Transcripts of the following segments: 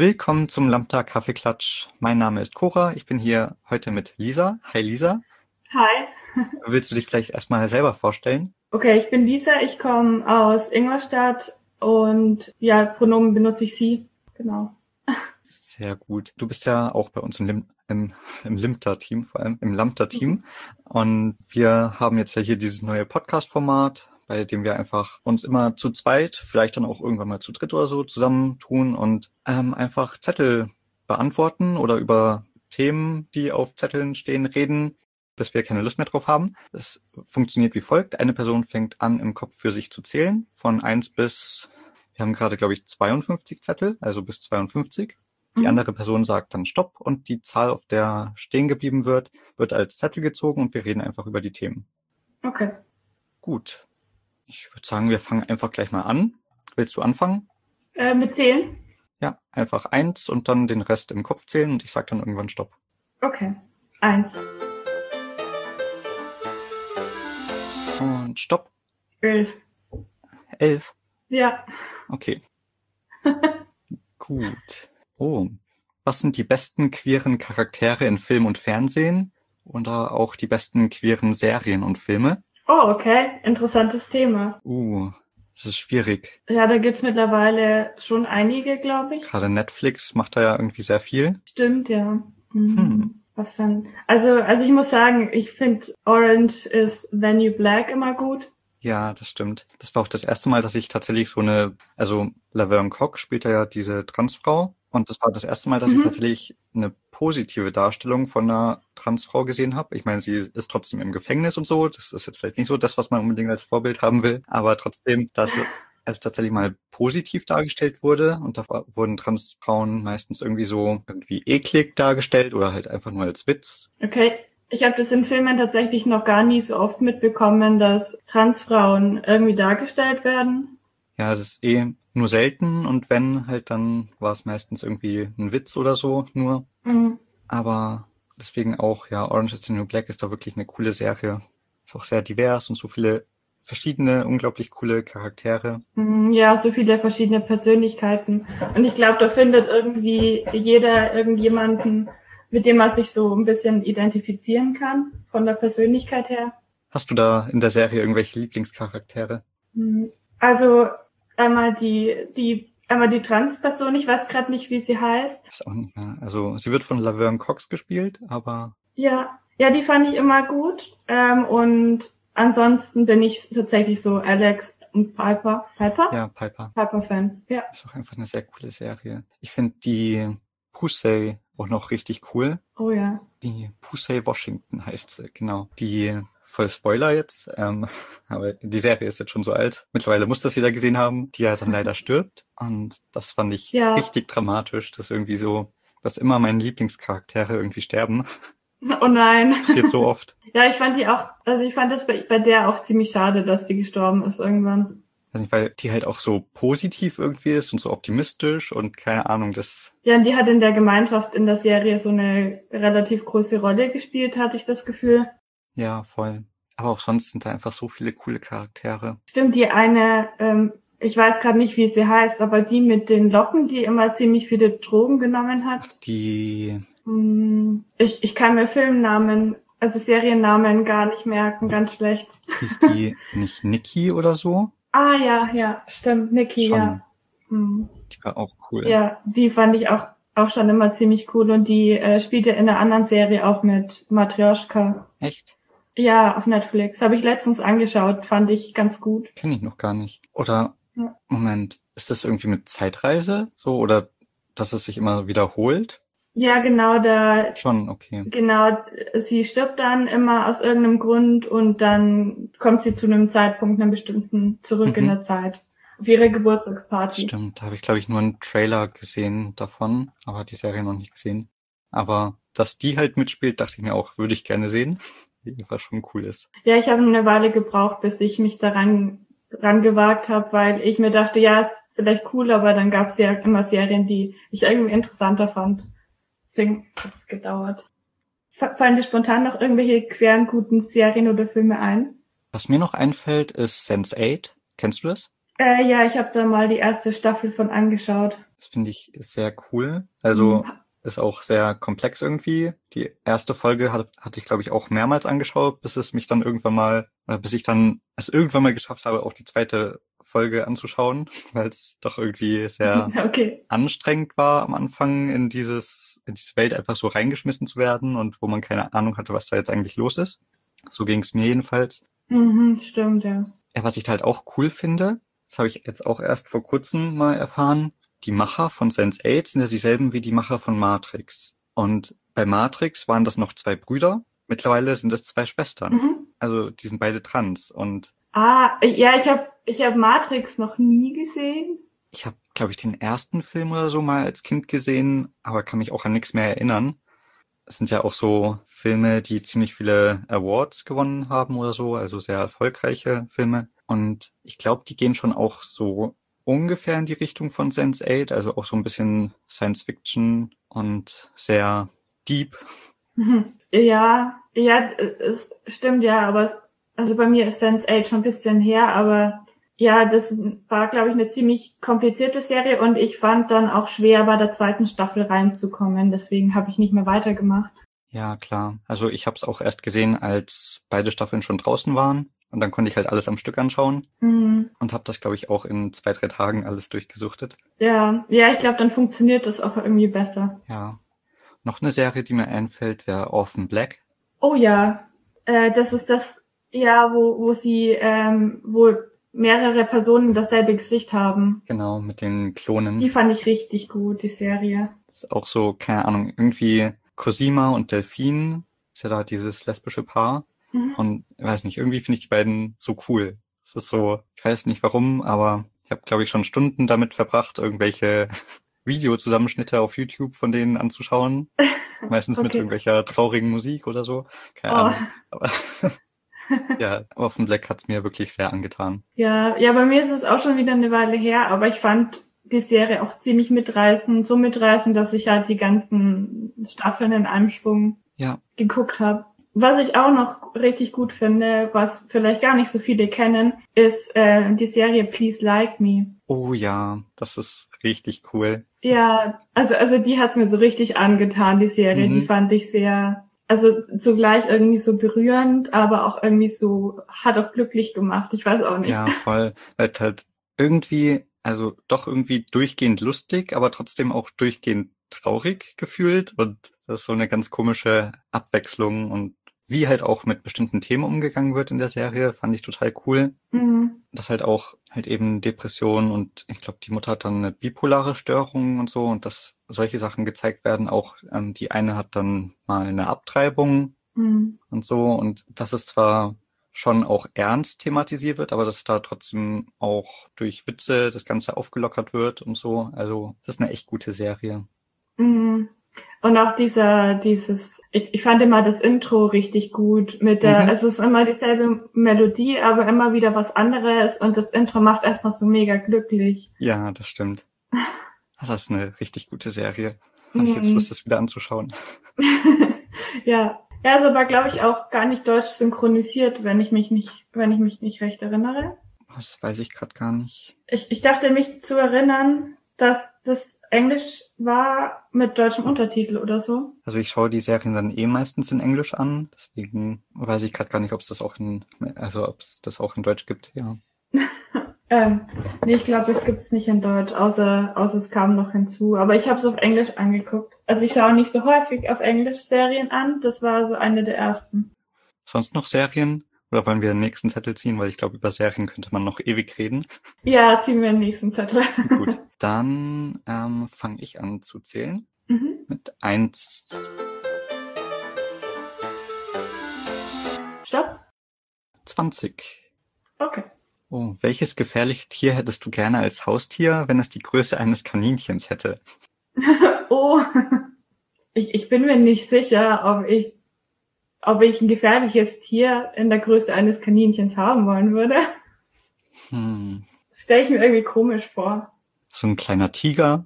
Willkommen zum Lambda Kaffeeklatsch. Mein Name ist Cora. Ich bin hier heute mit Lisa. Hi Lisa. Hi. Willst du dich vielleicht erstmal selber vorstellen? Okay, ich bin Lisa. Ich komme aus Ingolstadt und ja, Pronomen benutze ich sie. Genau. Sehr gut. Du bist ja auch bei uns im, Lim im, im Limter-Team, vor allem im Lambda-Team. Mhm. Und wir haben jetzt ja hier dieses neue Podcast-Format, bei dem wir einfach uns immer zu zweit, vielleicht dann auch irgendwann mal zu dritt oder so zusammentun und ähm, einfach Zettel beantworten oder über Themen, die auf Zetteln stehen, reden, bis wir keine Lust mehr drauf haben. Es funktioniert wie folgt. Eine Person fängt an, im Kopf für sich zu zählen, von eins bis, wir haben gerade, glaube ich, 52 Zettel, also bis 52. Die mhm. andere Person sagt dann Stopp und die Zahl, auf der stehen geblieben wird, wird als Zettel gezogen und wir reden einfach über die Themen. Okay. Gut. Ich würde sagen, wir fangen einfach gleich mal an. Willst du anfangen? Äh, mit zählen? Ja, einfach eins und dann den Rest im Kopf zählen und ich sag dann irgendwann Stopp. Okay. Eins. Und Stopp. Elf. Elf? Ja. Okay. Gut. Oh. Was sind die besten queeren Charaktere in Film und Fernsehen? Oder auch die besten queeren Serien und Filme? Oh, okay. Interessantes Thema. Uh, das ist schwierig. Ja, da gibt's mittlerweile schon einige, glaube ich. Gerade Netflix macht da ja irgendwie sehr viel. Stimmt, ja. Mhm. Hm. Was für ein, also, also ich muss sagen, ich finde Orange is the New Black immer gut. Ja, das stimmt. Das war auch das erste Mal, dass ich tatsächlich so eine, also Laverne Cox spielt ja diese Transfrau und das war das erste Mal, dass mhm. ich tatsächlich eine positive Darstellung von einer Transfrau gesehen habe. Ich meine, sie ist trotzdem im Gefängnis und so. Das ist jetzt vielleicht nicht so das, was man unbedingt als Vorbild haben will. Aber trotzdem, dass es tatsächlich mal positiv dargestellt wurde und da wurden Transfrauen meistens irgendwie so irgendwie eklig dargestellt oder halt einfach nur als Witz. Okay. Ich habe das in Filmen tatsächlich noch gar nie so oft mitbekommen, dass Transfrauen irgendwie dargestellt werden. Ja, es ist eh nur selten und wenn, halt dann war es meistens irgendwie ein Witz oder so nur. Mhm. Aber deswegen auch, ja, Orange is the New Black ist da wirklich eine coole Serie. Ist auch sehr divers und so viele verschiedene, unglaublich coole Charaktere. Mhm, ja, so viele verschiedene Persönlichkeiten. Und ich glaube, da findet irgendwie jeder irgendjemanden, mit dem man sich so ein bisschen identifizieren kann, von der Persönlichkeit her. Hast du da in der Serie irgendwelche Lieblingscharaktere? Mhm. Also einmal die, die, einmal die Transperson, ich weiß gerade nicht, wie sie heißt. Ist auch nicht mehr. Also sie wird von Laverne Cox gespielt, aber. Ja, ja, die fand ich immer gut. Ähm, und ansonsten bin ich tatsächlich so Alex und Piper. Piper? Ja, Piper. Piper-Fan, ja. Ist auch einfach eine sehr coole Serie. Ich finde die Pusey auch noch richtig cool. Oh ja. Die Pusey Washington heißt sie, genau. Die voll Spoiler jetzt, ähm, aber die Serie ist jetzt schon so alt. Mittlerweile muss das jeder gesehen haben, die ja dann leider stirbt. Und das fand ich ja. richtig dramatisch, dass irgendwie so, dass immer meine Lieblingscharaktere irgendwie sterben. Oh nein. Das passiert so oft. ja, ich fand die auch, also ich fand das bei, bei der auch ziemlich schade, dass die gestorben ist irgendwann. Weil die halt auch so positiv irgendwie ist und so optimistisch und keine Ahnung, das. Ja, und die hat in der Gemeinschaft in der Serie so eine relativ große Rolle gespielt, hatte ich das Gefühl. Ja, voll. Aber auch sonst sind da einfach so viele coole Charaktere. Stimmt, die eine, ähm, ich weiß gerade nicht, wie sie heißt, aber die mit den Locken, die immer ziemlich viele Drogen genommen hat. Die. Hm, ich, ich kann mir Filmnamen, also Seriennamen gar nicht merken, ganz schlecht. Ist die nicht Nikki oder so? Ah ja, ja, stimmt, Nikki, schon. ja. Hm. Die war auch cool. Ja, die fand ich auch auch schon immer ziemlich cool und die äh, spielte in einer anderen Serie auch mit Matryoshka. Echt? Ja, auf Netflix. Habe ich letztens angeschaut, fand ich ganz gut. Kenne ich noch gar nicht. Oder, ja. Moment, ist das irgendwie mit Zeitreise so oder dass es sich immer wiederholt? Ja, genau, da. Schon, okay. Genau, sie stirbt dann immer aus irgendeinem Grund und dann kommt sie zu einem Zeitpunkt, einem bestimmten, zurück mhm. in der Zeit. Auf ihre Geburtstagsparty. Stimmt, da habe ich, glaube ich, nur einen Trailer gesehen davon, aber die Serie noch nicht gesehen. Aber dass die halt mitspielt, dachte ich mir auch, würde ich gerne sehen was schon cool ist. Ja, ich habe eine Weile gebraucht, bis ich mich daran ran gewagt habe, weil ich mir dachte, ja, ist vielleicht cool, aber dann gab es ja immer Serien, die ich irgendwie interessanter fand. Deswegen hat es gedauert. Fallen dir spontan noch irgendwelche queren guten Serien oder Filme ein? Was mir noch einfällt, ist Sense8. Kennst du das? Äh, ja, ich habe da mal die erste Staffel von angeschaut. Das finde ich sehr cool. Also Mhm. Ist auch sehr komplex irgendwie. Die erste Folge hat, hatte ich, glaube ich, auch mehrmals angeschaut, bis es mich dann irgendwann mal, oder bis ich dann es irgendwann mal geschafft habe, auch die zweite Folge anzuschauen, weil es doch irgendwie sehr Okay. anstrengend war am Anfang in dieses, in diese Welt einfach so reingeschmissen zu werden und wo man keine Ahnung hatte, was da jetzt eigentlich los ist. So ging es mir jedenfalls. Mhm, stimmt, ja. Ja, was ich halt auch cool finde, das habe ich jetzt auch erst vor kurzem mal erfahren, die Macher von Sense8 sind ja dieselben wie die Macher von Matrix. Und bei Matrix waren das noch zwei Brüder, mittlerweile sind es zwei Schwestern. Mhm. Also die sind beide trans. Und Ah, ja, ich habe ich hab Matrix noch nie gesehen. ich habe, glaube ich, den ersten Film oder so mal als Kind gesehen, aber kann mich auch an nichts mehr erinnern. Es sind ja auch so Filme, die ziemlich viele Awards gewonnen haben oder so, also sehr erfolgreiche Filme. Und ich glaube, die gehen schon auch so ungefähr in die Richtung von Sense8, also auch so ein bisschen Science Fiction und sehr deep. Mhm. Ja, ja, es stimmt ja, aber es, also bei mir ist Sense8 schon ein bisschen her, aber ja, das war, glaube ich, eine ziemlich komplizierte Serie und ich fand dann auch schwer, bei der zweiten Staffel reinzukommen. Deswegen habe ich nicht mehr weitergemacht. Ja, klar. Also ich habe es auch erst gesehen, als beide Staffeln schon draußen waren. Und dann konnte ich halt alles am Stück anschauen Mhm. und habe das, glaube ich, auch in zwei, drei Tagen alles durchgesuchtet. Ja, ja, ich glaube, dann funktioniert das auch irgendwie besser. Ja. Noch eine Serie, die mir einfällt, wäre Orphan Black. Oh ja, äh, das ist das, ja, wo, wo sie, ähm, wo mehrere Personen dasselbe Gesicht haben. Genau, mit den Klonen. Die fand ich richtig gut, die Serie. Das ist auch so, keine Ahnung, irgendwie Cosima und Delphine ist ja da dieses lesbische Paar. Mhm. Und ich weiß nicht, irgendwie finde ich die beiden so cool. Es ist so, ich weiß nicht warum, aber ich habe, glaube ich, schon Stunden damit verbracht, irgendwelche Videozusammenschnitte auf YouTube von denen anzuschauen. Meistens mit Okay. irgendwelcher traurigen Musik oder so. Keine Oh. Ahnung. Aber ja, Orphan Black hat's mir wirklich sehr angetan. Ja, ja, bei mir ist es auch schon wieder eine Weile her, aber ich fand die Serie auch ziemlich mitreißend, so mitreißend, dass ich halt die ganzen Staffeln in einem Schwung Ja, geguckt habe. Was ich auch noch richtig gut finde, was vielleicht gar nicht so viele kennen, ist äh, die Serie Please Like Me. oh ja, das ist richtig cool. Ja, also also die hat's mir so richtig angetan, die Serie. Mhm. Die fand ich sehr, also zugleich irgendwie so berührend, aber auch irgendwie so hat auch glücklich gemacht. Ich weiß auch nicht. Ja, voll. Weil es halt irgendwie, also doch irgendwie durchgehend lustig, aber trotzdem auch durchgehend traurig gefühlt. Und das ist so eine ganz komische Abwechslung und wie halt auch mit bestimmten Themen umgegangen wird in der Serie, fand ich total cool. Mhm. Das halt auch halt eben Depression und ich glaube, die Mutter hat dann eine bipolare Störung und so und dass solche Sachen gezeigt werden. Auch ähm, die eine hat dann mal eine Abtreibung Mhm. und so. Und dass es zwar schon auch ernst thematisiert wird, aber dass da trotzdem auch durch Witze das Ganze aufgelockert wird und so. Also das ist eine echt gute Serie. Mhm. Und auch dieser, dieses, ich, ich fand immer das Intro richtig gut mit der, Mhm. es ist immer dieselbe Melodie, aber immer wieder was anderes und das Intro macht erstmal so mega glücklich. Ja, das stimmt. Das ist eine richtig gute Serie. Habe ich jetzt Mhm. Lust, das wieder anzuschauen. ja. Ja, ist aber glaube ich auch gar nicht deutsch synchronisiert, wenn ich mich nicht, wenn ich mich nicht recht erinnere. Das weiß ich gerade gar nicht. Ich, ich dachte mich zu erinnern, dass das Englisch war mit deutschem Untertitel oder so. Also ich schaue die Serien dann eh meistens in Englisch an, deswegen weiß ich gerade gar nicht, ob es das auch in, also ob es das auch in Deutsch gibt. Ja. Ähm, nee, ich glaube, das gibt's nicht in Deutsch, außer, außer es kam noch hinzu. Aber ich habe es auf Englisch angeguckt. Also ich schaue nicht so häufig auf Englisch Serien an. Das war so eine der ersten. Sonst noch Serien? Oder wollen wir den nächsten Zettel ziehen? Weil ich glaube, über Serien könnte man noch ewig reden. Ja, ziehen wir den nächsten Zettel. Gut, dann ähm, fange ich an zu zählen mhm. mit eins, Stopp. 20. Okay. Oh, welches gefährliche Tier hättest du gerne als Haustier, wenn es die Größe eines Kaninchens hätte? oh. Ich, ich bin mir nicht sicher, ob ich, ob ich ein gefährliches Tier in der Größe eines Kaninchens haben wollen würde. Hm, Stelle ich mir irgendwie komisch vor. So ein kleiner Tiger?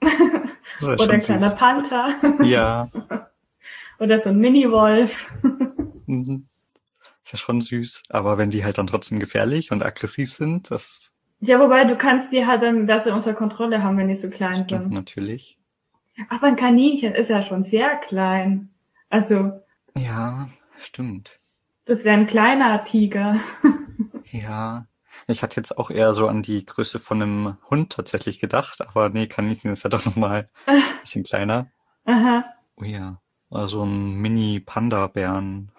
Oder ein süß. kleiner Panther. Ja, Oder so ein Mini-Wolf. mhm. ist ja schon süß. Aber wenn die halt dann trotzdem gefährlich und aggressiv sind, das Ja, wobei du kannst die halt dann besser unter Kontrolle haben, wenn die so klein Stimmt sind. natürlich. Aber ein Kaninchen ist ja schon sehr klein. Also, Ja, stimmt. das wäre ein kleiner Tiger. Ja. Ich hatte jetzt auch eher so an die Größe von einem Hund tatsächlich gedacht, aber nee, Kaninchen ist ja doch nochmal ein bisschen kleiner. Aha. Oh ja. Oder so ein Mini-Panda-Bären.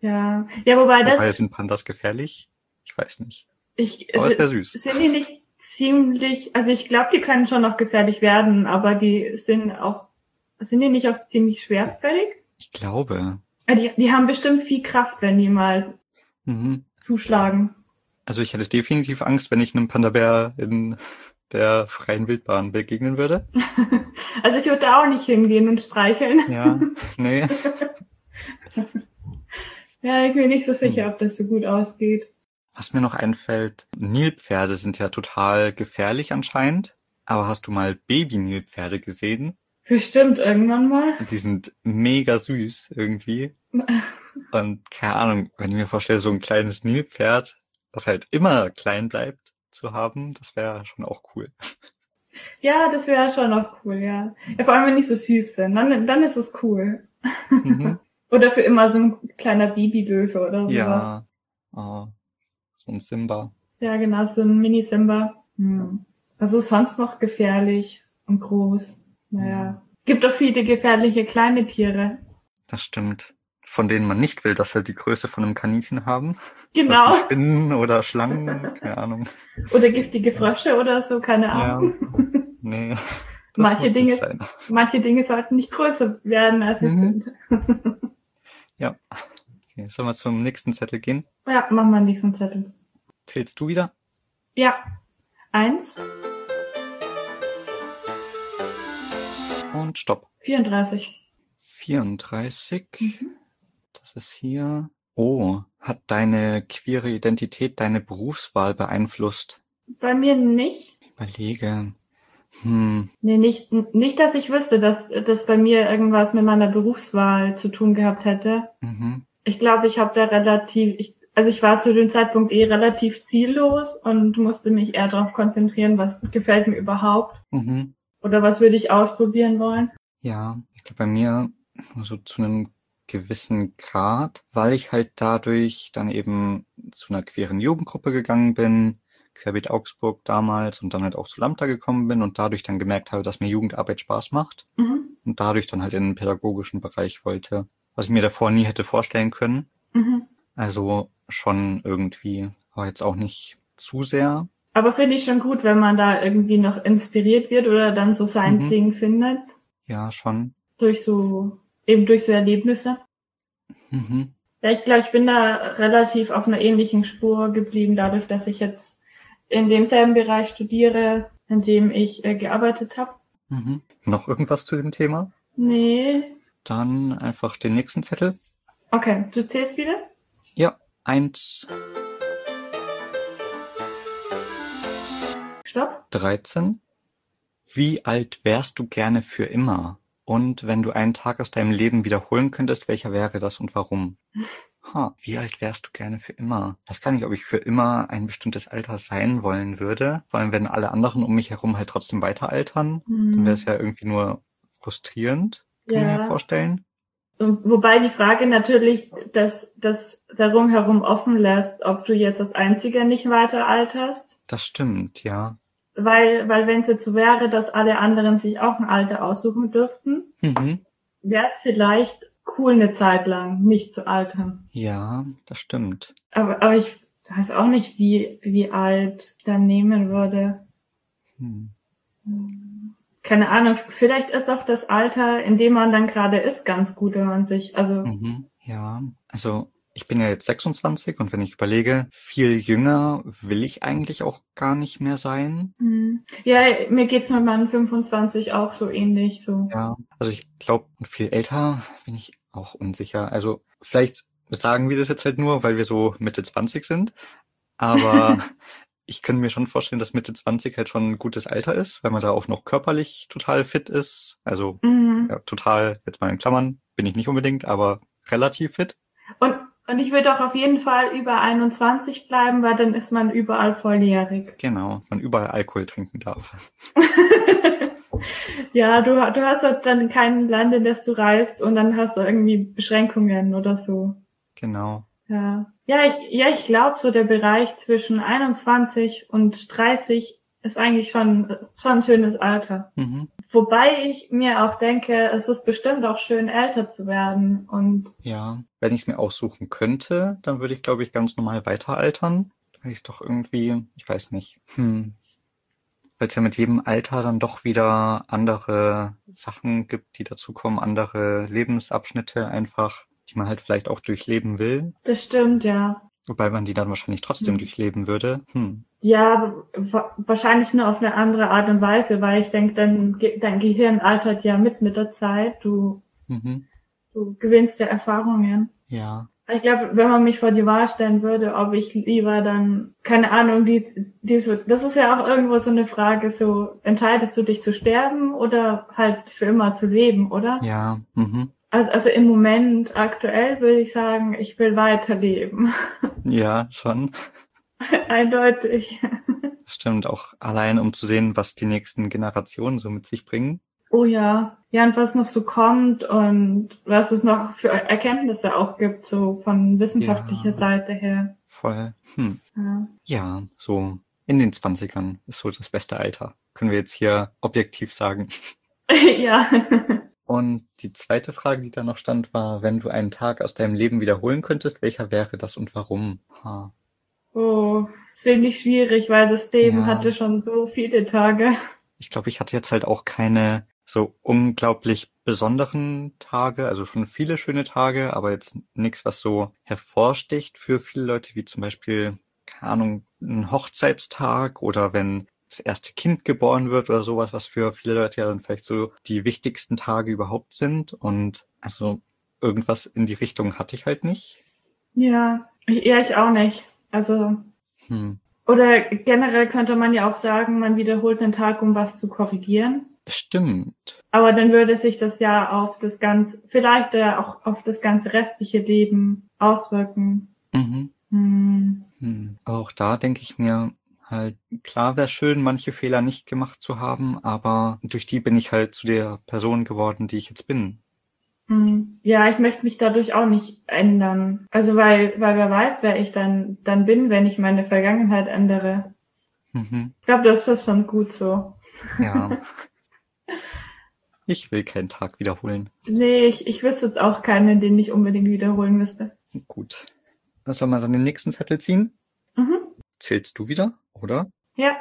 Ja. Ja, wobei Wobei das, sind Pandas gefährlich? Ich weiß nicht. ich, Aber es wäre sind, süß. sind die nicht ziemlich, also ich glaube, die können schon noch gefährlich werden, aber die sind auch, sind die nicht auch ziemlich schwerfällig? Ich glaube. Ja, Die, die haben bestimmt viel Kraft, wenn die mal Mhm. zuschlagen. Also ich hätte definitiv Angst, wenn ich einem Panda-Bär in der freien Wildbahn begegnen würde. Also ich würde da auch nicht hingehen und streicheln. Ja, nee. Ja, ich bin nicht so sicher, ob das so gut ausgeht. Was mir noch einfällt, Nilpferde sind ja total gefährlich anscheinend. Aber hast du mal Baby-Nilpferde gesehen? Bestimmt irgendwann mal. Die sind mega süß irgendwie. Und keine Ahnung, wenn ich mir vorstelle, so ein kleines Nilpferd, das halt immer klein bleibt, zu haben, das wäre schon auch cool. Ja, das wäre schon auch cool, ja. ja. Vor allem, wenn die so süß sind, dann, dann ist es cool. Mhm. Oder für immer so ein kleiner Babylöwe oder sowas. Ja. Oh, so ein Simba. Ja, genau, so ein Mini-Simba. Hm. Was ist sonst noch gefährlich und groß? Naja. Gibt doch viele gefährliche kleine Tiere. Das stimmt. Von denen man nicht will, dass sie die Größe von einem Kaninchen haben. Genau. Wie Spinnen oder Schlangen, keine Ahnung. Oder giftige Frösche oder so, keine Ja. Ahnung. Nee. Das Manche Dinge-. Manche Dinge sollten nicht größer werden, als sie Mhm. sind. Ja. Okay, sollen wir zum nächsten Zettel gehen? Ja, mach mal diesen Zettel. Zählst du wieder? Ja. Eins, Und stopp. 34. 34. Mhm. Das ist hier. Oh, hat deine queere Identität deine Berufswahl beeinflusst? Bei mir nicht. Ich überlege. Hm, Nee, nicht, nicht, dass ich wüsste, dass das bei mir irgendwas mit meiner Berufswahl zu tun gehabt hätte. mhm. Ich glaube, ich habe da relativ, ich, also ich war zu dem Zeitpunkt eh relativ ziellos und musste mich eher darauf konzentrieren, was gefällt mir überhaupt Mhm. oder was würde ich ausprobieren wollen. Ja, ich glaube bei mir so zu einem gewissen Grad, weil ich halt dadurch dann eben zu einer queeren Jugendgruppe gegangen bin, Querbeet Augsburg damals und dann halt auch zu Lambda gekommen bin und dadurch dann gemerkt habe, dass mir Jugendarbeit Spaß macht Mhm. und dadurch dann halt in den pädagogischen Bereich wollte, was ich mir davor nie hätte vorstellen können. Mhm. Also schon irgendwie, aber jetzt auch nicht zu sehr. Aber finde ich schon gut, wenn man da irgendwie noch inspiriert wird oder dann so sein Mhm. Ding findet. Ja, schon. Durch so, eben durch so Erlebnisse. Mhm. Ja, ich glaube, ich bin da relativ auf einer ähnlichen Spur geblieben, dadurch, dass ich jetzt in demselben Bereich studiere, in dem ich äh, gearbeitet habe. Mhm. Noch irgendwas zu dem Thema? Nee. Dann einfach den nächsten Zettel. Okay, du zählst wieder? Ja, eins, Stopp. 13. Wie alt wärst du gerne für immer? Und wenn du einen Tag aus deinem Leben wiederholen könntest, welcher wäre das und warum? Ha, wie alt wärst du gerne für immer? Ich weiß gar nicht, ob ich für immer ein bestimmtes Alter sein wollen würde. Vor allem, wenn alle anderen um mich herum halt trotzdem weiter altern, dann wäre es ja irgendwie nur frustrierend, kann ich mir Ja. vorstellen. Wobei die Frage natürlich, dass das darum herum offen lässt, ob du jetzt als Einziger nicht weiter alterst. Das stimmt, ja. Weil, weil wenn es jetzt so wäre, dass alle anderen sich auch ein Alter aussuchen dürften, Mhm. wäre es vielleicht cool eine Zeit lang, nicht zu altern. Ja, das stimmt. Aber, aber ich weiß auch nicht, wie, wie alt ich dann nehmen würde. Hm. Keine Ahnung, vielleicht ist auch das Alter, in dem man dann gerade ist, ganz gut, wenn man sich, also, Mhm. Ja, also ich bin ja jetzt 26 und wenn ich überlege, viel jünger will ich eigentlich auch gar nicht mehr sein. hm. ja, mir geht's mit meinen 25 auch so ähnlich, so. Ja, also ich glaube, viel älter bin ich auch unsicher. Also vielleicht sagen wir das jetzt halt nur, weil wir so Mitte 20 sind, aber ich könnte mir schon vorstellen, dass Mitte 20 halt schon ein gutes Alter ist, weil man da auch noch körperlich total fit ist. Also Mhm. ja, total, jetzt mal in Klammern, bin ich nicht unbedingt, aber relativ fit. Und Und ich würde auch auf jeden Fall über 21 bleiben, weil dann ist man überall volljährig. Genau, man überall Alkohol trinken darf. ja, du, du hast halt dann kein Land, in das du reist und dann hast du irgendwie Beschränkungen oder so. Genau. Ja. Ja, ich, ja, ich glaube, so der Bereich zwischen 21 und 30 ist eigentlich schon, schon ein schönes Alter. Mhm. Wobei ich mir auch denke, es ist bestimmt auch schön, älter zu werden. Und Ja, wenn ich es mir aussuchen könnte, dann würde ich, glaube ich, ganz normal weiter altern. Weil ich es doch irgendwie, ich weiß nicht, hm, weil es ja mit jedem Alter dann doch wieder andere Sachen gibt, die dazukommen, andere Lebensabschnitte einfach, die man halt vielleicht auch durchleben will. das stimmt, ja. Wobei man die dann wahrscheinlich trotzdem Hm. durchleben würde. Hm. Ja, wa- wahrscheinlich nur auf eine andere Art und Weise, weil ich denke, dein, Ge- dein Gehirn altert ja mit mit der Zeit. Du, Mhm. du gewinnst ja Erfahrungen. Ja. Ich glaube, wenn man mich vor die Wahl stellen würde, ob ich lieber dann, keine Ahnung, die, die so, das ist ja auch irgendwo so eine Frage, so, entscheidest du dich zu sterben oder halt für immer zu leben, oder? Ja. Mhm. Also, also im Moment, aktuell würde ich sagen, ich will weiterleben. Ja, schon. Eindeutig. Stimmt, auch allein um zu sehen, was die nächsten Generationen so mit sich bringen. Oh ja. Ja, und was noch so kommt und was es noch für Erkenntnisse auch gibt, so von wissenschaftlicher Ja. Seite her. Voll. Hm. Ja. Ja, so in den Zwanzigern ist so das beste Alter. Können wir jetzt hier objektiv sagen. ja. Und die zweite Frage, die da noch stand, war, wenn du einen Tag aus deinem Leben wiederholen könntest, welcher wäre das und warum? Ha. Oh, ist wirklich schwierig, weil das Leben Ja. hatte schon so viele Tage. Ich glaube, ich hatte jetzt halt auch keine so unglaublich besonderen Tage, also schon viele schöne Tage, aber jetzt nichts, was so hervorsticht für viele Leute, wie zum Beispiel, keine Ahnung, ein Hochzeitstag oder wenn das erste Kind geboren wird oder sowas, was für viele Leute ja dann vielleicht so die wichtigsten Tage überhaupt sind. Und also irgendwas in die Richtung hatte ich halt nicht. Ja, ich, ja, ich auch nicht. Also, Hm. oder generell könnte man ja auch sagen, man wiederholt einen Tag, um was zu korrigieren. Stimmt. Aber dann würde sich das ja auf das ganze, vielleicht ja auch auf das ganze restliche Leben auswirken. Mhm. Hm. Hm. Auch da denke ich mir halt, klar wäre schön, manche Fehler nicht gemacht zu haben, aber durch die bin ich halt zu der Person geworden, die ich jetzt bin. Hm. Ja, ich möchte mich dadurch auch nicht ändern. Also weil, weil wer weiß, wer ich dann, dann bin, wenn ich meine Vergangenheit ändere. Mhm. Ich glaube, das ist schon gut so. Ja. ich will keinen Tag wiederholen. Nee, ich, ich wüsste jetzt auch keinen, den ich unbedingt wiederholen müsste. Gut. Soll man dann den nächsten Zettel ziehen? Zählst du wieder, oder? Ja,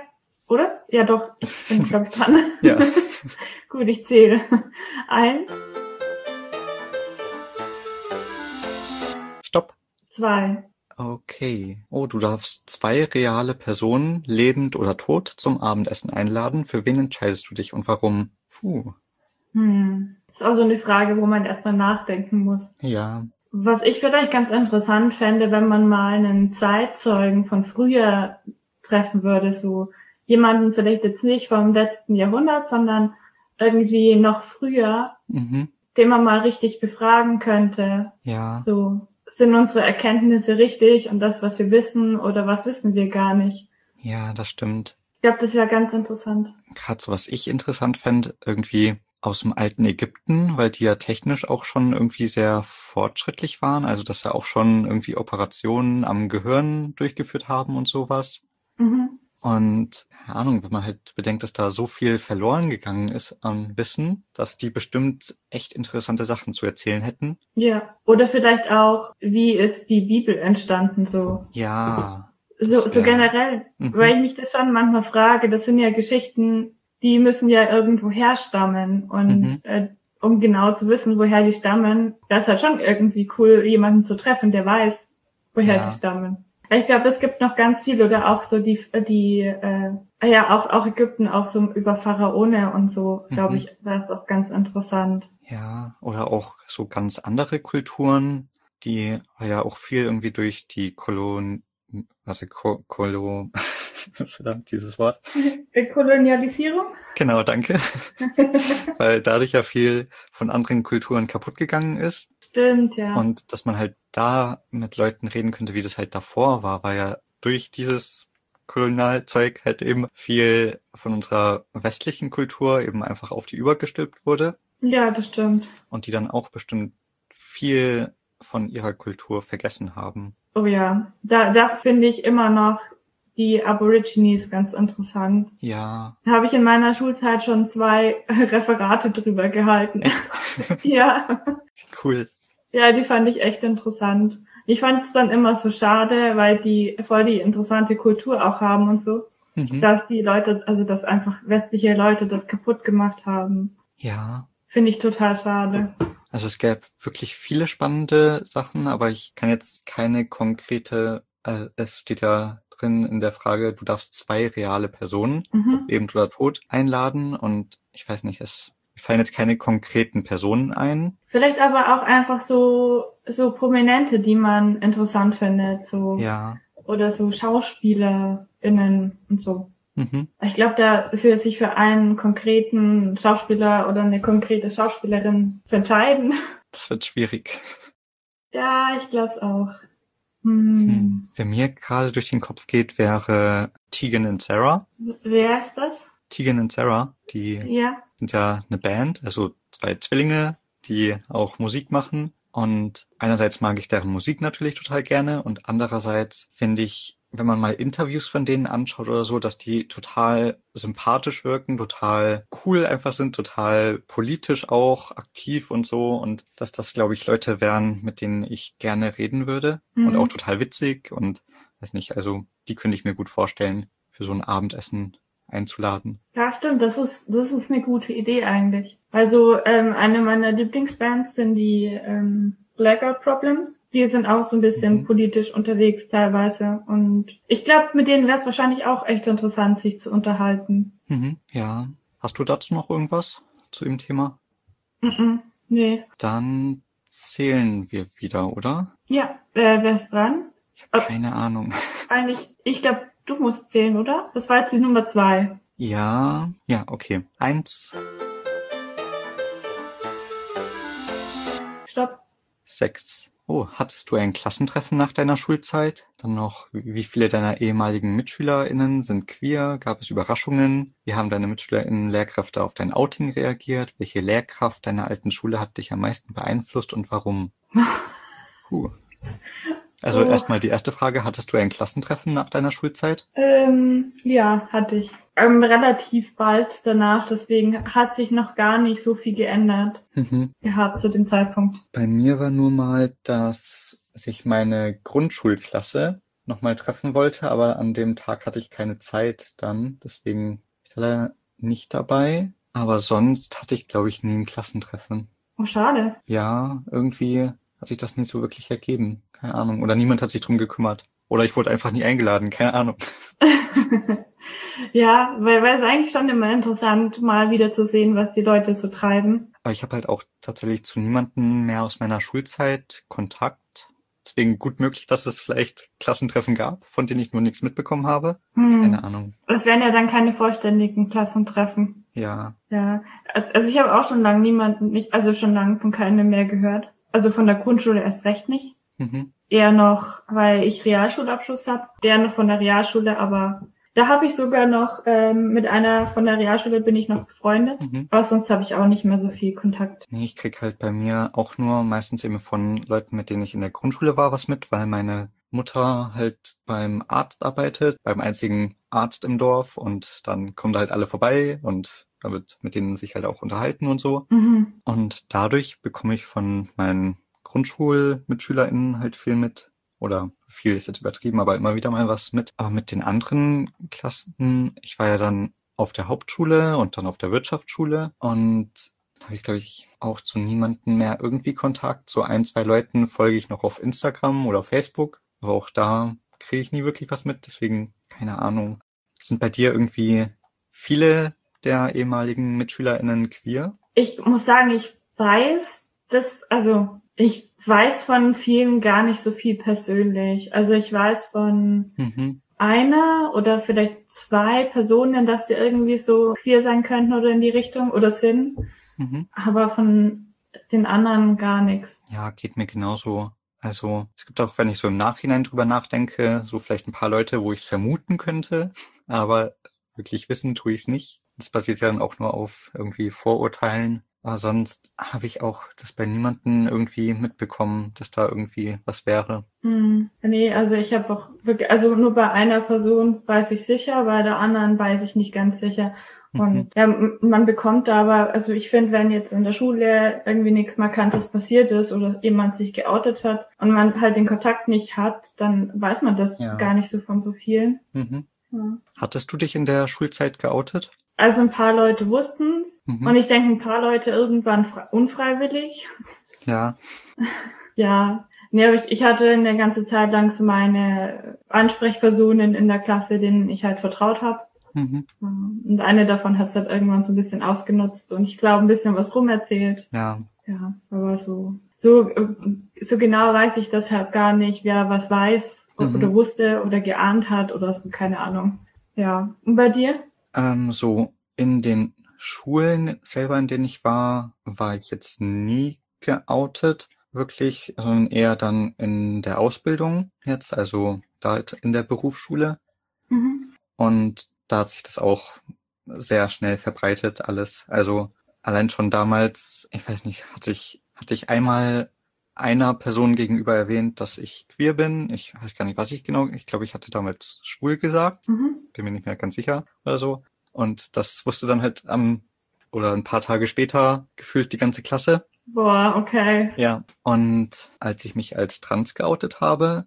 oder? Ja, doch. Ich bin, glaube ich, dran. Ja. Gut, ich zähle. Eins, Stopp. zwei. Okay. Oh, du darfst zwei reale Personen, lebend oder tot, zum Abendessen einladen. Für wen entscheidest du dich und warum? Puh. Hm. Ist auch so eine Frage, wo man erstmal nachdenken muss. Ja. Was ich vielleicht ganz interessant fände, wenn man mal einen Zeitzeugen von früher treffen würde, so jemanden vielleicht jetzt nicht vom letzten Jahrhundert, sondern irgendwie noch früher, Mhm. den man mal richtig befragen könnte. Ja. So, sind unsere Erkenntnisse richtig und das, was wir wissen oder was wissen wir gar nicht? Ja, das stimmt. Ich glaube, das wäre ganz interessant. Gerade so was ich interessant fände, irgendwie aus dem alten Ägypten, weil die ja technisch auch schon irgendwie sehr fortschrittlich waren, also dass sie auch schon irgendwie Operationen am Gehirn durchgeführt haben und sowas. Mhm. Und keine Ahnung, wenn man halt bedenkt, dass da so viel verloren gegangen ist an Wissen, dass die bestimmt echt interessante Sachen zu erzählen hätten. Ja. Oder vielleicht auch, wie ist die Bibel entstanden, so. Ja. So, so generell. Mhm. Weil ich mich das schon manchmal frage, das sind ja Geschichten, die müssen ja irgendwo herstammen. Und Mhm. äh, um genau zu wissen, woher die stammen, das ist halt schon irgendwie cool, jemanden zu treffen, der weiß, woher Ja. die stammen. Ich glaube, es gibt noch ganz viel oder auch so die, die äh, ja auch auch Ägypten auch so über Pharaone und so, glaube Mhm. ich, war es auch ganz interessant. Ja, oder auch so ganz andere Kulturen, die ja auch viel irgendwie durch die Kolon, warte, Ko Kolo, verdammt, dieses Wort. Kolonialisierung? Genau, danke. Weil dadurch ja viel von anderen Kulturen kaputt gegangen ist. Stimmt, ja. Und dass man halt da mit Leuten reden könnte, wie das halt davor war, weil ja durch dieses Kolonialzeug halt eben viel von unserer westlichen Kultur eben einfach auf die übergestülpt wurde. Ja, das stimmt. Und die dann auch bestimmt viel von ihrer Kultur vergessen haben. Oh ja, da, da finde ich immer noch die Aborigines ganz interessant. Ja. Da habe ich in meiner Schulzeit schon zwei Referate drüber gehalten. ja. Cool. Ja, die fand ich echt interessant. Ich fand es dann immer so schade, weil die voll die interessante Kultur auch haben und so, Mhm. dass die Leute, also dass einfach westliche Leute das kaputt gemacht haben. Ja. Finde ich total schade. Also es gäbe wirklich viele spannende Sachen, aber ich kann jetzt keine konkrete, äh, es steht ja drin in der Frage, du darfst zwei reale Personen, Mhm. lebend oder tot, einladen und ich weiß nicht, es fallen jetzt keine konkreten Personen ein. Vielleicht aber auch einfach so, so Prominente, die man interessant findet, so, Ja. oder so SchauspielerInnen und so. Mhm. Ich glaube, da für sich für einen konkreten Schauspieler oder eine konkrete Schauspielerin zu entscheiden. Das wird schwierig. Ja, ich glaube es auch. Hm. Hm. Wer mir gerade durch den Kopf geht, wäre Tegan und Sarah. Wer ist das? Tegan und Sarah, die Ja. sind ja eine Band, also zwei Zwillinge, die auch Musik machen. Und einerseits mag ich deren Musik natürlich total gerne und andererseits finde ich, wenn man mal Interviews von denen anschaut oder so, dass die total sympathisch wirken, total cool einfach sind, total politisch auch aktiv und so und dass das, glaube ich, Leute wären, mit denen ich gerne reden würde und Mhm. auch total witzig und weiß nicht, also die könnte ich mir gut vorstellen, für so ein Abendessen einzuladen. Ja, stimmt. Das ist, das ist eine gute Idee eigentlich. Also ähm, eine meiner Lieblingsbands sind die ähm, Blackout Problems. Die sind auch so ein bisschen Mhm. politisch unterwegs teilweise. Und ich glaube, mit denen wäre es wahrscheinlich auch echt interessant, sich zu unterhalten. Mhm, ja. Hast du dazu noch irgendwas zu dem Thema? Mhm. Nee. Dann zählen wir wieder, oder? Ja, äh, wer ist dran? Ich habe keine Ahnung. Eigentlich, ich glaube, du musst zählen, oder? Das war jetzt die Nummer zwei. Ja, ja, okay. Eins, sechs. Oh, hattest du ein Klassentreffen nach deiner Schulzeit? Dann noch, wie viele deiner ehemaligen MitschülerInnen sind queer? Gab es Überraschungen? Wie haben deine MitschülerInnen Lehrkräfte auf dein Outing reagiert? Welche Lehrkraft deiner alten Schule hat dich am meisten beeinflusst und warum? Puh. Also Oh. erstmal die erste Frage, hattest du ein Klassentreffen nach deiner Schulzeit? Ähm, ja, hatte ich. Ähm, relativ bald danach, deswegen hat sich noch gar nicht so viel geändert Mhm. gehabt zu dem Zeitpunkt. Bei mir war nur mal, dass sich meine Grundschulklasse nochmal treffen wollte, aber an dem Tag hatte ich keine Zeit dann, deswegen bin ich da leider nicht dabei. Aber sonst hatte ich, glaube ich, nie ein Klassentreffen. Oh, schade. Ja, irgendwie hat sich das nicht so wirklich ergeben. Keine Ahnung. Oder niemand hat sich drum gekümmert. Oder ich wurde einfach nie eingeladen. Keine Ahnung. ja, weil, es eigentlich schon immer interessant, mal wieder zu sehen, was die Leute so treiben. Aber ich habe halt auch tatsächlich zu niemandem mehr aus meiner Schulzeit Kontakt. Deswegen gut möglich, dass es vielleicht Klassentreffen gab, von denen ich nur nichts mitbekommen habe. Hm. Keine Ahnung. Das wären ja dann keine vollständigen Klassentreffen. Ja. Ja, also ich habe auch schon lange niemanden, nicht, also schon lange von keinem mehr gehört. Also von der Grundschule erst recht nicht. Mhm. Eher noch, weil ich Realschulabschluss habe, eher noch von der Realschule, aber da habe ich sogar noch ähm, mit einer von der Realschule bin ich noch befreundet. Mhm. Aber sonst habe ich auch nicht mehr so viel Kontakt. Nee, ich krieg halt bei mir auch nur meistens eben von Leuten, mit denen ich in der Grundschule war, was mit, weil meine Mutter halt beim Arzt arbeitet, beim einzigen Arzt im Dorf und dann kommen da halt alle vorbei und da wird mit denen sich halt auch unterhalten und so. Mhm. Und dadurch bekomme ich von meinen GrundschulmitschülerInnen halt viel mit. Oder viel ist jetzt übertrieben, aber immer wieder mal was mit. Aber mit den anderen Klassen, ich war ja dann auf der Hauptschule und dann auf der Wirtschaftsschule und da habe ich, glaube ich, auch zu niemandem mehr irgendwie Kontakt. So ein, zwei Leuten folge ich noch auf Instagram oder Facebook, aber auch da kriege ich nie wirklich was mit, deswegen keine Ahnung. Sind bei dir irgendwie viele der ehemaligen MitschülerInnen queer? Ich muss sagen, ich weiß, dass, also ich weiß von vielen gar nicht so viel persönlich. Also ich weiß von Mhm. einer oder vielleicht zwei Personen, dass die irgendwie so queer sein könnten oder in die Richtung oder sind. Mhm. Aber von den anderen gar nichts. Ja, geht mir genauso. Also es gibt auch, wenn ich so im Nachhinein drüber nachdenke, so vielleicht ein paar Leute, wo ich es vermuten könnte, aber wirklich wissen tue ich es nicht. Das basiert ja dann auch nur auf irgendwie Vorurteilen. Aber sonst habe ich auch das bei niemanden irgendwie mitbekommen, dass da irgendwie was wäre. Hm, nee, also ich habe auch wirklich, also nur bei einer Person weiß ich sicher, bei der anderen weiß ich nicht ganz sicher. Und mhm. ja, man bekommt da aber, also ich finde, wenn jetzt in der Schule irgendwie nichts Markantes passiert ist oder jemand sich geoutet hat und man halt den Kontakt nicht hat, dann weiß man das ja. gar nicht so von so vielen. Mhm. Ja. Hattest du dich in der Schulzeit geoutet? Also ein paar Leute wussten's mhm. und ich denke ein paar Leute irgendwann unfreiwillig. Ja. ja. Nee, aber ich, ich hatte eine ganze Zeit lang so meine Ansprechpersonen in der Klasse, denen ich halt vertraut habe. Mhm. Und eine davon hat es halt irgendwann so ein bisschen ausgenutzt und ich glaube ein bisschen was rumerzählt. Ja. Ja, aber so, so, so genau weiß ich das halt gar nicht, wer was weiß mhm. oder wusste oder geahnt hat oder so, keine Ahnung. Ja. Und bei dir? Ähm, so in den Schulen selber, in denen ich war, war ich jetzt nie geoutet, wirklich, sondern eher dann in der Ausbildung jetzt, also da in der Berufsschule. Mhm. Und da hat sich das auch sehr schnell verbreitet, alles. Also allein schon damals, ich weiß nicht, hatte ich, hatte ich einmal einer Person gegenüber erwähnt, dass ich queer bin. Ich weiß gar nicht, was ich genau, ich glaube, ich hatte damals schwul gesagt. Mhm. Bin mir nicht mehr ganz sicher oder so. Und das wusste dann halt am, oder ein paar Tage später gefühlt die ganze Klasse. Boah, okay. Ja. Und als ich mich als trans geoutet habe,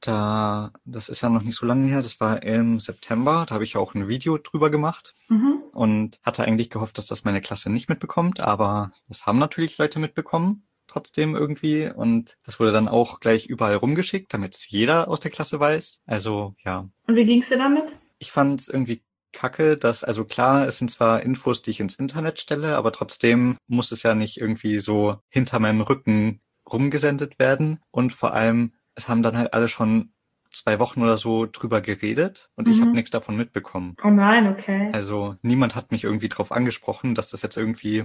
da, das ist ja noch nicht so lange her, das war im September, da habe ich auch ein Video drüber gemacht mhm. und hatte eigentlich gehofft, dass das meine Klasse nicht mitbekommt, aber das haben natürlich Leute mitbekommen, trotzdem irgendwie und das wurde dann auch gleich überall rumgeschickt, damit es jeder aus der Klasse weiß. Also ja. Und wie ging's dir damit? Ich fand es irgendwie kacke, dass, also klar, es sind zwar Infos, die ich ins Internet stelle, aber trotzdem muss es ja nicht irgendwie so hinter meinem Rücken rumgesendet werden und vor allem es haben dann halt alle schon zwei Wochen oder so drüber geredet und mhm. ich habe nichts davon mitbekommen. Oh nein, okay. Also niemand hat mich irgendwie drauf angesprochen, dass das jetzt irgendwie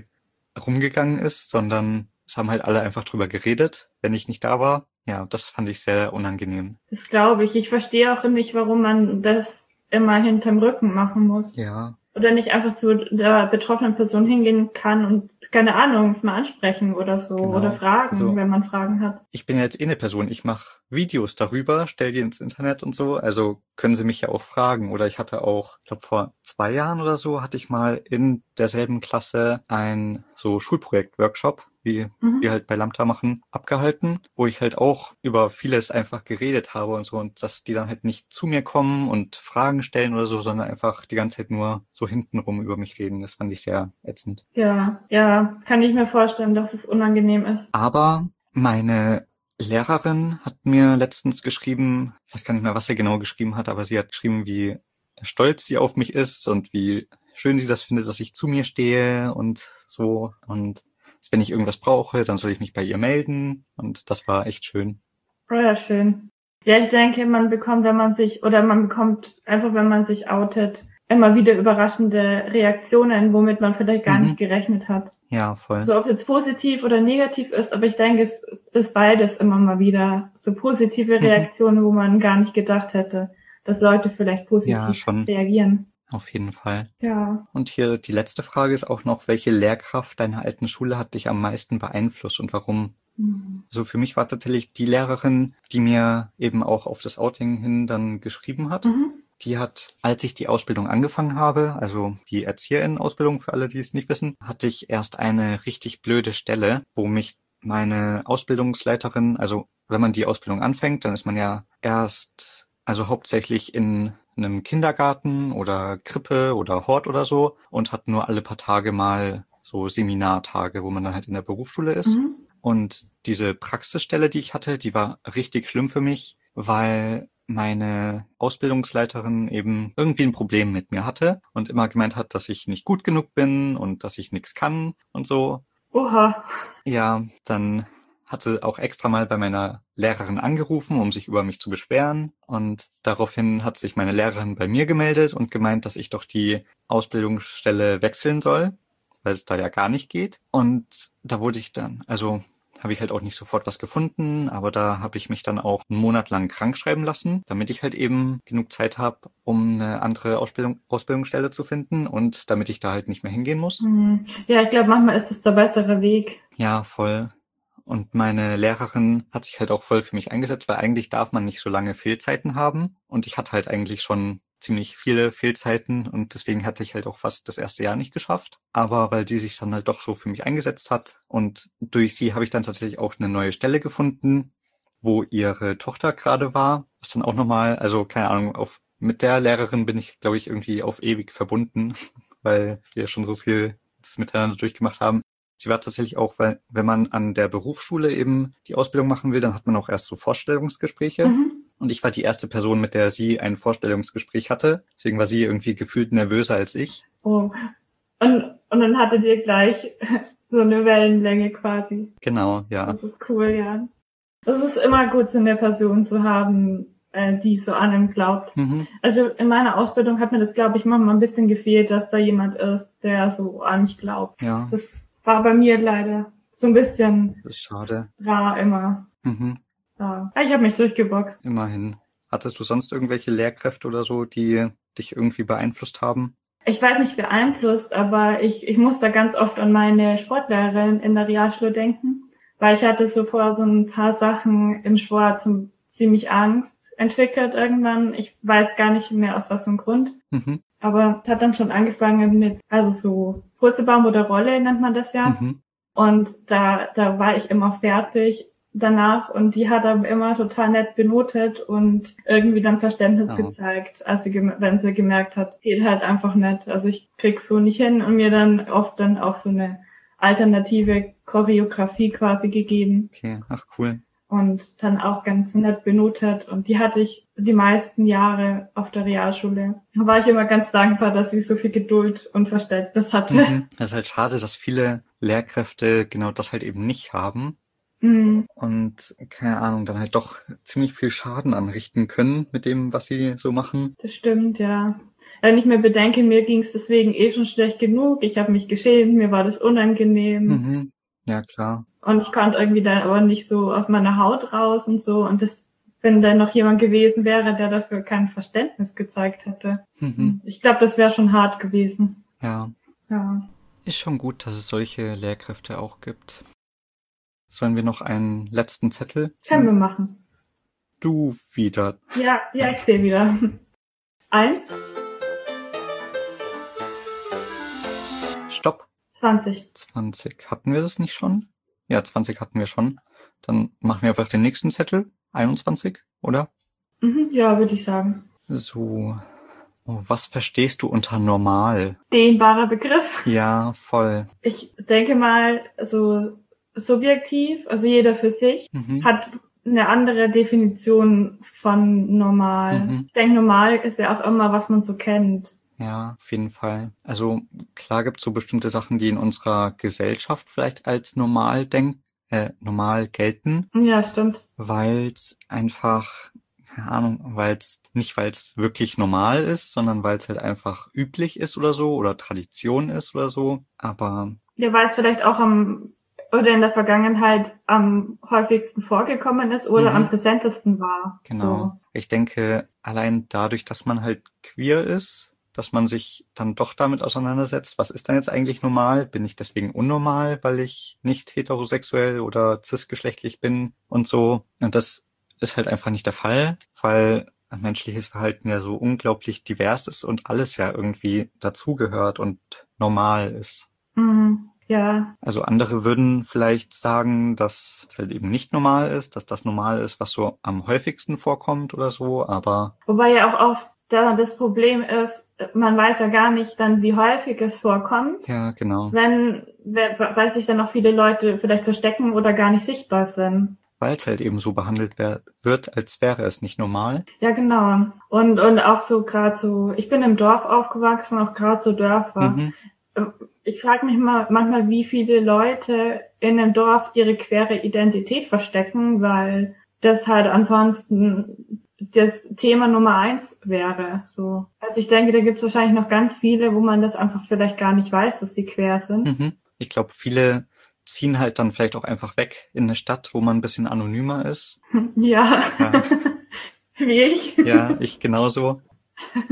rumgegangen ist, sondern es haben halt alle einfach drüber geredet, wenn ich nicht da war. Ja, das fand ich sehr unangenehm. Das glaube ich. Ich verstehe auch nicht, warum man das immer hinterm Rücken machen muss. Ja. Oder nicht einfach zu der betroffenen Person hingehen kann und keine Ahnung, es mal ansprechen oder so genau. oder fragen, so. wenn man Fragen hat. Ich bin ja jetzt eh eine Person, ich mache Videos darüber, stell die ins Internet und so, also können sie mich ja auch fragen. Oder ich hatte auch, ich glaube vor zwei Jahren oder so, hatte ich mal in derselben Klasse ein so Schulprojekt-Workshop wie mhm. wir halt bei Lambda machen, abgehalten, wo ich halt auch über vieles einfach geredet habe und so und dass die dann halt nicht zu mir kommen und Fragen stellen oder so, sondern einfach die ganze Zeit nur so hintenrum über mich reden. Das fand ich sehr ätzend. Ja, ja, kann ich mir vorstellen, dass es unangenehm ist. Aber meine Lehrerin hat mir letztens geschrieben, ich weiß gar nicht mehr, was sie genau geschrieben hat, aber sie hat geschrieben, wie stolz sie auf mich ist und wie schön sie das findet, dass ich zu mir stehe und so. Und wenn ich irgendwas brauche, dann soll ich mich bei ihr melden. Und das war echt schön. Oh ja, schön. Ja, ich denke, man bekommt, wenn man sich, oder man bekommt einfach, wenn man sich outet, immer wieder überraschende Reaktionen, womit man vielleicht gar mhm. nicht gerechnet hat. Ja, voll. So, ob es jetzt positiv oder negativ ist, aber ich denke, es ist beides immer mal wieder so positive mhm. Reaktionen, mhm. wo man gar nicht gedacht hätte, dass Leute vielleicht positiv ja, reagieren. Auf jeden Fall. Ja. Und hier die letzte Frage ist auch noch, welche Lehrkraft deiner alten Schule hat dich am meisten beeinflusst und warum? Mhm. So für mich war tatsächlich die Lehrerin, die mir eben auch auf das Outing hin dann geschrieben hat. Mhm. Die hat, als ich die Ausbildung angefangen habe, also die Erzieherin-Ausbildung für alle, die es nicht wissen, hatte ich erst eine richtig blöde Stelle, wo mich meine Ausbildungsleiterin, also wenn man die Ausbildung anfängt, dann ist man ja erst, also hauptsächlich in einem Kindergarten oder Krippe oder Hort oder so und hat nur alle paar Tage mal so Seminartage, wo man dann halt in der Berufsschule ist. Mhm. Und diese Praxisstelle, die ich hatte, die war richtig schlimm für mich, weil meine Ausbildungsleiterin eben irgendwie ein Problem mit mir hatte und immer gemeint hat, dass ich nicht gut genug bin und dass ich nichts kann und so. Oha. Ja, dann hatte auch extra mal bei meiner Lehrerin angerufen, um sich über mich zu beschweren. Und daraufhin hat sich meine Lehrerin bei mir gemeldet und gemeint, dass ich doch die Ausbildungsstelle wechseln soll, weil es da ja gar nicht geht. Und da wurde ich dann, also habe ich halt auch nicht sofort was gefunden, aber da habe ich mich dann auch einen Monat lang krank schreiben lassen, damit ich halt eben genug Zeit habe, um eine andere Ausbildung, Ausbildungsstelle zu finden und damit ich da halt nicht mehr hingehen muss. Mhm. Ja, ich glaube, manchmal ist es der bessere Weg. Ja, voll. Und meine Lehrerin hat sich halt auch voll für mich eingesetzt, weil eigentlich darf man nicht so lange Fehlzeiten haben. Und ich hatte halt eigentlich schon ziemlich viele Fehlzeiten und deswegen hatte ich halt auch fast das erste Jahr nicht geschafft. Aber weil sie sich dann halt doch so für mich eingesetzt hat und durch sie habe ich dann tatsächlich auch eine neue Stelle gefunden, wo ihre Tochter gerade war. Was dann auch nochmal, also keine Ahnung, auf mit der Lehrerin bin ich, glaube ich, irgendwie auf ewig verbunden, weil wir schon so viel miteinander durchgemacht haben. Sie war tatsächlich auch, weil wenn man an der Berufsschule eben die Ausbildung machen will, dann hat man auch erst so Vorstellungsgespräche. Mhm. Und ich war die erste Person, mit der sie ein Vorstellungsgespräch hatte. Deswegen war sie irgendwie gefühlt nervöser als ich. Oh. Und, und dann hattet ihr gleich so eine Wellenlänge quasi. Genau, ja. Das ist cool, ja. Das ist immer gut, so eine Person zu haben, äh, die so an ihm glaubt. Mhm. Also in meiner Ausbildung hat mir das, glaube ich, manchmal ein bisschen gefehlt, dass da jemand ist, der so an mich glaubt. Ja. Das war bei mir leider so ein bisschen das ist schade. rar immer. Mhm. Ja. Ich habe mich durchgeboxt. Immerhin. Hattest du sonst irgendwelche Lehrkräfte oder so, die dich irgendwie beeinflusst haben? Ich weiß nicht beeinflusst, aber ich, ich muss da ganz oft an meine Sportlehrerin in der Realschule denken, weil ich hatte so vor so ein paar Sachen im Sport zum, ziemlich Angst entwickelt irgendwann. Ich weiß gar nicht mehr aus was für einem Grund. Mhm. Aber es hat dann schon angefangen mit, also so Purzelbaum oder Rolle nennt man das ja. Mhm. Und da, da war ich immer fertig danach und die hat aber immer total nett benotet und irgendwie dann Verständnis oh. gezeigt, als sie, wenn sie gemerkt hat, geht halt einfach nicht. Also ich krieg's so nicht hin und mir dann oft dann auch so eine alternative Choreografie quasi gegeben. Okay, ach cool. Und dann auch ganz nett benotet und die hatte ich die meisten Jahre auf der Realschule. Da war ich immer ganz dankbar, dass sie so viel Geduld und Verständnis hatte. Mhm. Es ist halt schade, dass viele Lehrkräfte genau das halt eben nicht haben Mhm. Und keine Ahnung, dann halt doch ziemlich viel Schaden anrichten können mit dem, was sie so machen. Das stimmt, ja. Wenn ich mir bedenke, mir ging es deswegen eh schon schlecht genug. Ich habe mich geschämt, mir war das unangenehm. Mhm. Ja, klar. Und ich konnte irgendwie dann aber nicht so aus meiner Haut raus und so. Und das, wenn da noch jemand gewesen wäre, der dafür kein Verständnis gezeigt hätte. Mhm. Ich glaube, das wäre schon hart gewesen. Ja. Ja. Ist schon gut, dass es solche Lehrkräfte auch gibt. Sollen wir noch einen letzten Zettel? Können wir machen. Du wieder. Ja, ja, ich sehe wieder. Eins. Stopp. 20. 20. Hatten wir das nicht schon? Ja, 20 hatten wir schon. Dann machen wir einfach den nächsten Zettel. 21, oder? Mhm, ja, würde ich sagen. So. Oh, was verstehst du unter normal? Dehnbarer Begriff. Ja, voll. Ich denke mal, so subjektiv, also jeder für sich, mhm. hat eine andere Definition von normal. Mhm. Ich denke, normal ist ja auch immer, was man so kennt. Ja, auf jeden Fall. Also klar gibt es so bestimmte Sachen, die in unserer Gesellschaft vielleicht als normal denk äh, normal gelten. Ja, stimmt. Weil es einfach, keine Ahnung, weil es nicht, weil es wirklich normal ist, sondern weil es halt einfach üblich ist oder so oder Tradition ist oder so. Aber ja, weil es vielleicht auch am oder in der Vergangenheit am häufigsten vorgekommen ist oder mhm. am präsentesten war. Genau. So. Ich denke, allein dadurch, dass man halt queer ist, dass man sich dann doch damit auseinandersetzt, was ist dann jetzt eigentlich normal? Bin ich deswegen unnormal, weil ich nicht heterosexuell oder cisgeschlechtlich bin und so? Und das ist halt einfach nicht der Fall, weil menschliches Verhalten ja so unglaublich divers ist und alles ja irgendwie dazugehört und normal ist. Mhm. Ja. Also andere würden vielleicht sagen, dass es halt eben nicht normal ist, dass das normal ist, was so am häufigsten vorkommt oder so, aber. Wobei ja auch oft da das Problem ist, man weiß ja gar nicht dann, wie häufig es vorkommt. Ja, genau. Wenn, weil sich dann auch viele Leute vielleicht verstecken oder gar nicht sichtbar sind. Weil es halt eben so behandelt wird, als wäre es nicht normal. Ja, genau. Und, und auch so gerade so, ich bin im Dorf aufgewachsen, auch gerade so Dörfer. Mhm ich frage mich mal manchmal, wie viele Leute in einem Dorf ihre quere Identität verstecken, weil das halt ansonsten das Thema Nummer eins wäre. So. Also ich denke, da gibt es wahrscheinlich noch ganz viele, wo man das einfach vielleicht gar nicht weiß, dass die quer sind. Mhm. Ich glaube, viele ziehen halt dann vielleicht auch einfach weg in eine Stadt, wo man ein bisschen anonymer ist. Ja. Ja. Wie ich. Ja, ich genauso.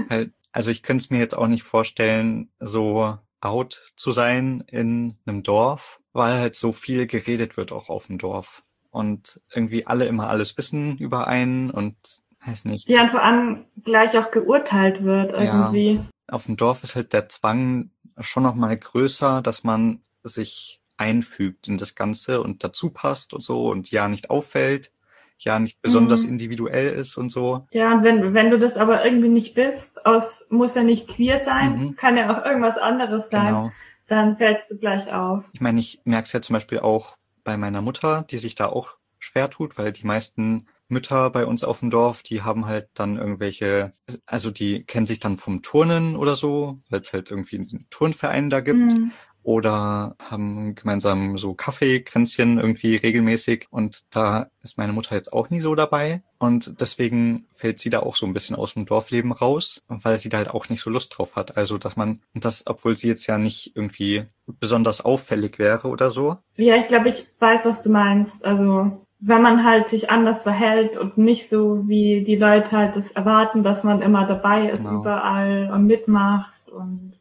Halt, also ich könnte es mir jetzt auch nicht vorstellen, so out zu sein in einem Dorf, weil halt so viel geredet wird auch auf dem Dorf. Und irgendwie alle immer alles wissen über einen und weiß nicht. Ja, und vor allem gleich auch geurteilt wird irgendwie. Auf dem Dorf ist halt der Zwang schon noch mal größer, dass man sich einfügt in das Ganze und dazu passt und so und ja nicht auffällt, ja nicht besonders Mhm. individuell ist und so. Ja, und wenn, wenn du das aber irgendwie nicht bist, aus, muss ja nicht queer sein, Mhm. kann ja auch irgendwas anderes sein, Genau. dann fällst du gleich auf. Ich meine, ich merke es ja zum Beispiel auch bei meiner Mutter, die sich da auch schwer tut, weil die meisten Mütter bei uns auf dem Dorf, die haben halt dann irgendwelche, also die kennen sich dann vom Turnen oder so, weil es halt irgendwie einen Turnverein da gibt. Mhm. oder haben gemeinsam so Kaffeekränzchen irgendwie regelmäßig und da ist meine Mutter jetzt auch nie so dabei und deswegen fällt sie da auch so ein bisschen aus dem Dorfleben raus, weil sie da halt auch nicht so Lust drauf hat. Also dass man das, obwohl sie jetzt ja nicht irgendwie besonders auffällig wäre oder so. Ja, ich glaube, ich weiß, was du meinst. Also, wenn man halt sich anders verhält und nicht so, wie die Leute halt das erwarten, dass man immer dabei ist Genau. überall und mitmacht und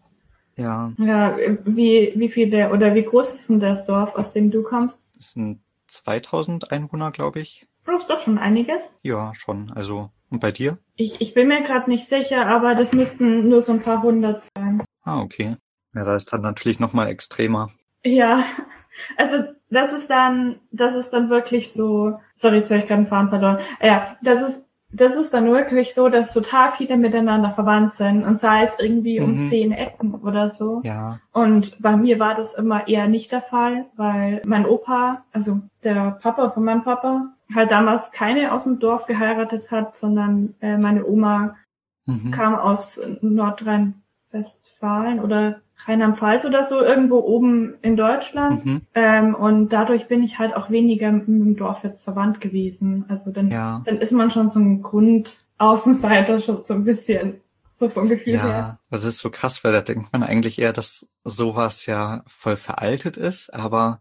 Ja, ja, wie, wie viele oder wie groß ist denn das Dorf, aus dem du kommst? das sind 2000 Einwohner, glaube ich. Das ist doch schon einiges. Ja, schon. Also und bei dir? Ich, ich bin mir gerade nicht sicher, aber das müssten nur so ein paar hundert sein. Ah, okay. Ja, da ist dann natürlich noch mal extremer. Ja, also das ist dann, das ist dann wirklich so, sorry, jetzt habe ich gerade einen Faden verloren. Ja, das ist, das ist dann wirklich so, dass total viele miteinander verwandt sind und sei es irgendwie um Mhm. zehn Ecken oder so. Ja, Und bei mir war das immer eher nicht der Fall, weil mein Opa, also der Papa von meinem Papa, halt damals keine aus dem Dorf geheiratet hat, sondern äh, meine Oma mhm. kam aus Nordrhein-Westfalen oder Rheinland-Pfalz oder so, irgendwo oben in Deutschland. Mhm. Ähm, und dadurch bin ich halt auch weniger mit dem Dorf jetzt verwandt gewesen. Also dann, ja. dann ist man schon so ein Grundaußenseiter, schon so ein bisschen, so vom Gefühl her. Ja, das ist so krass, weil da denkt man eigentlich eher, dass sowas ja voll veraltet ist, aber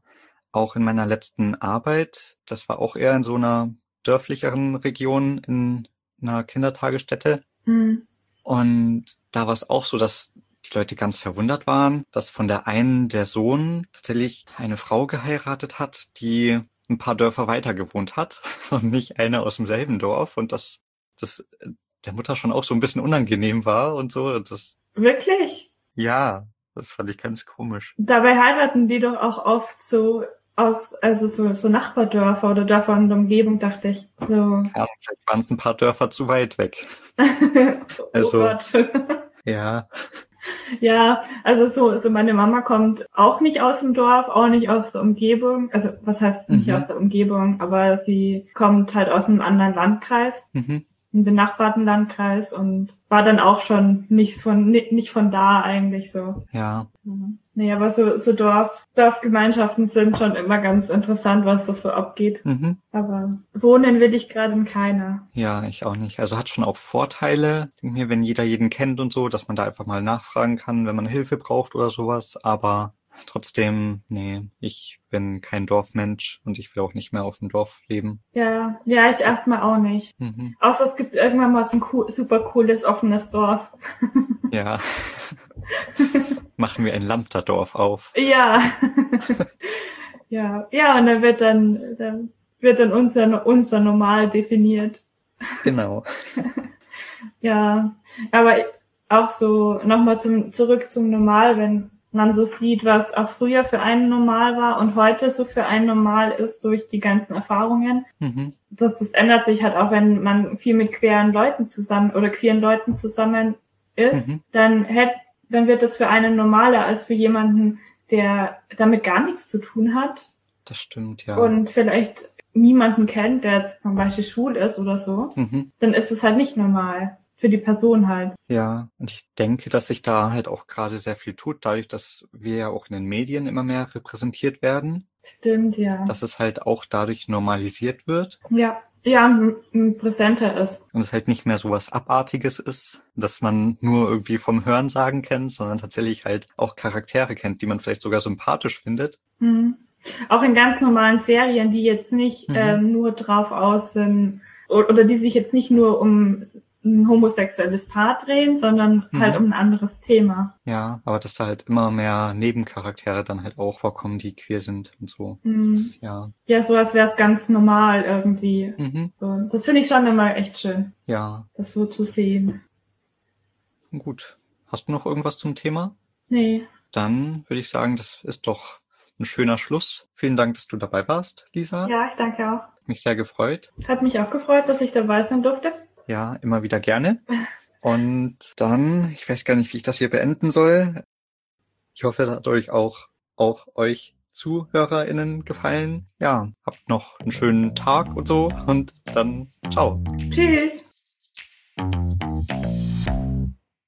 auch in meiner letzten Arbeit, das war auch eher in so einer dörflicheren Region in einer Kindertagesstätte Hm. und da war es auch so, dass die Leute ganz verwundert waren, dass von der einen der Sohn tatsächlich eine Frau geheiratet hat, die ein paar Dörfer weiter gewohnt hat und nicht eine aus demselben Dorf und das, das der Mutter schon auch so ein bisschen unangenehm war und so. Und das, Wirklich? ja, das fand ich ganz komisch. Dabei heiraten die doch auch oft so aus, also so, so Nachbardörfer oder Dörfer in der Umgebung, dachte ich. So. Ja, vielleicht waren es ein paar Dörfer zu weit weg. oh Also- Gott. Ja, Ja, also so, so meine Mama kommt auch nicht aus dem Dorf, auch nicht aus der Umgebung. Also was heißt nicht Mhm. aus der Umgebung, aber sie kommt halt aus einem anderen Landkreis, mhm. einem benachbarten Landkreis und war dann auch schon nicht von ni- nicht von da eigentlich so. ja, Mhm. Nee, aber so, so Dorf, Dorfgemeinschaften sind schon immer ganz interessant, was das so abgeht. mhm. Aber wohnen will ich gerade in keiner. ja, ich auch nicht. Also hat schon auch Vorteile, mir, wenn jeder jeden kennt und so, dass man da einfach mal nachfragen kann, wenn man Hilfe braucht oder sowas. Aber trotzdem, nee, ich bin kein Dorfmensch und ich will auch nicht mehr auf dem Dorf leben. Ja, ja, ich erstmal auch nicht. Mhm. Außer es gibt irgendwann mal so ein cool, super cooles, offenes Dorf. Ja. Machen wir ein Lamterdorf auf. Ja. ja, ja, und dann wird dann, dann wird dann unser, unser Normal definiert. Genau. Ja, aber auch so nochmal zum, zurück zum Normal, wenn man so sieht, was auch früher für einen normal war und heute so für einen normal ist durch die ganzen Erfahrungen. Mhm. Das, das ändert sich halt auch, wenn man viel mit queeren Leuten zusammen oder queeren Leuten zusammen ist, Mhm. dann hätte, dann wird das für einen normaler als für jemanden, der damit gar nichts zu tun hat Das stimmt, ja. und vielleicht niemanden kennt, der zum Beispiel schwul ist oder so, Mhm. dann ist es halt nicht normal. Für die Person halt. Ja, und ich denke, dass sich da halt auch gerade sehr viel tut, dadurch, dass wir ja auch in den Medien immer mehr repräsentiert werden, Stimmt, ja. dass es halt auch dadurch normalisiert wird. ja. ja, präsenter ist. Und es halt nicht mehr so was Abartiges ist, dass man nur irgendwie vom Hörensagen kennt, sondern tatsächlich halt auch Charaktere kennt, die man vielleicht sogar sympathisch findet. Hm. Auch in ganz normalen Serien, die jetzt nicht Mhm. ähm, nur drauf aus sind, oder die sich jetzt nicht nur um ein homosexuelles Paar drehen, sondern Mhm. halt um ein anderes Thema. Ja, aber dass da halt immer mehr Nebencharaktere dann halt auch vorkommen, die queer sind und so. Hm. Das, ja. Ja, so als wäre es ganz normal irgendwie. Mhm. So, das finde ich schon immer echt schön, Ja, das so zu sehen. gut. Hast du noch irgendwas zum Thema? Nee, Dann würde ich sagen, das ist doch ein schöner Schluss. Vielen Dank, dass du dabei warst, Lisa. ja, ich danke auch. Hat mich sehr gefreut. Hat mich auch gefreut, dass ich dabei sein durfte. Ja, immer wieder gerne. Und dann, ich weiß gar nicht, wie ich das hier beenden soll. Ich hoffe, es hat euch auch, auch euch ZuhörerInnen gefallen. Ja, habt noch einen schönen Tag und so und dann ciao. Tschüss.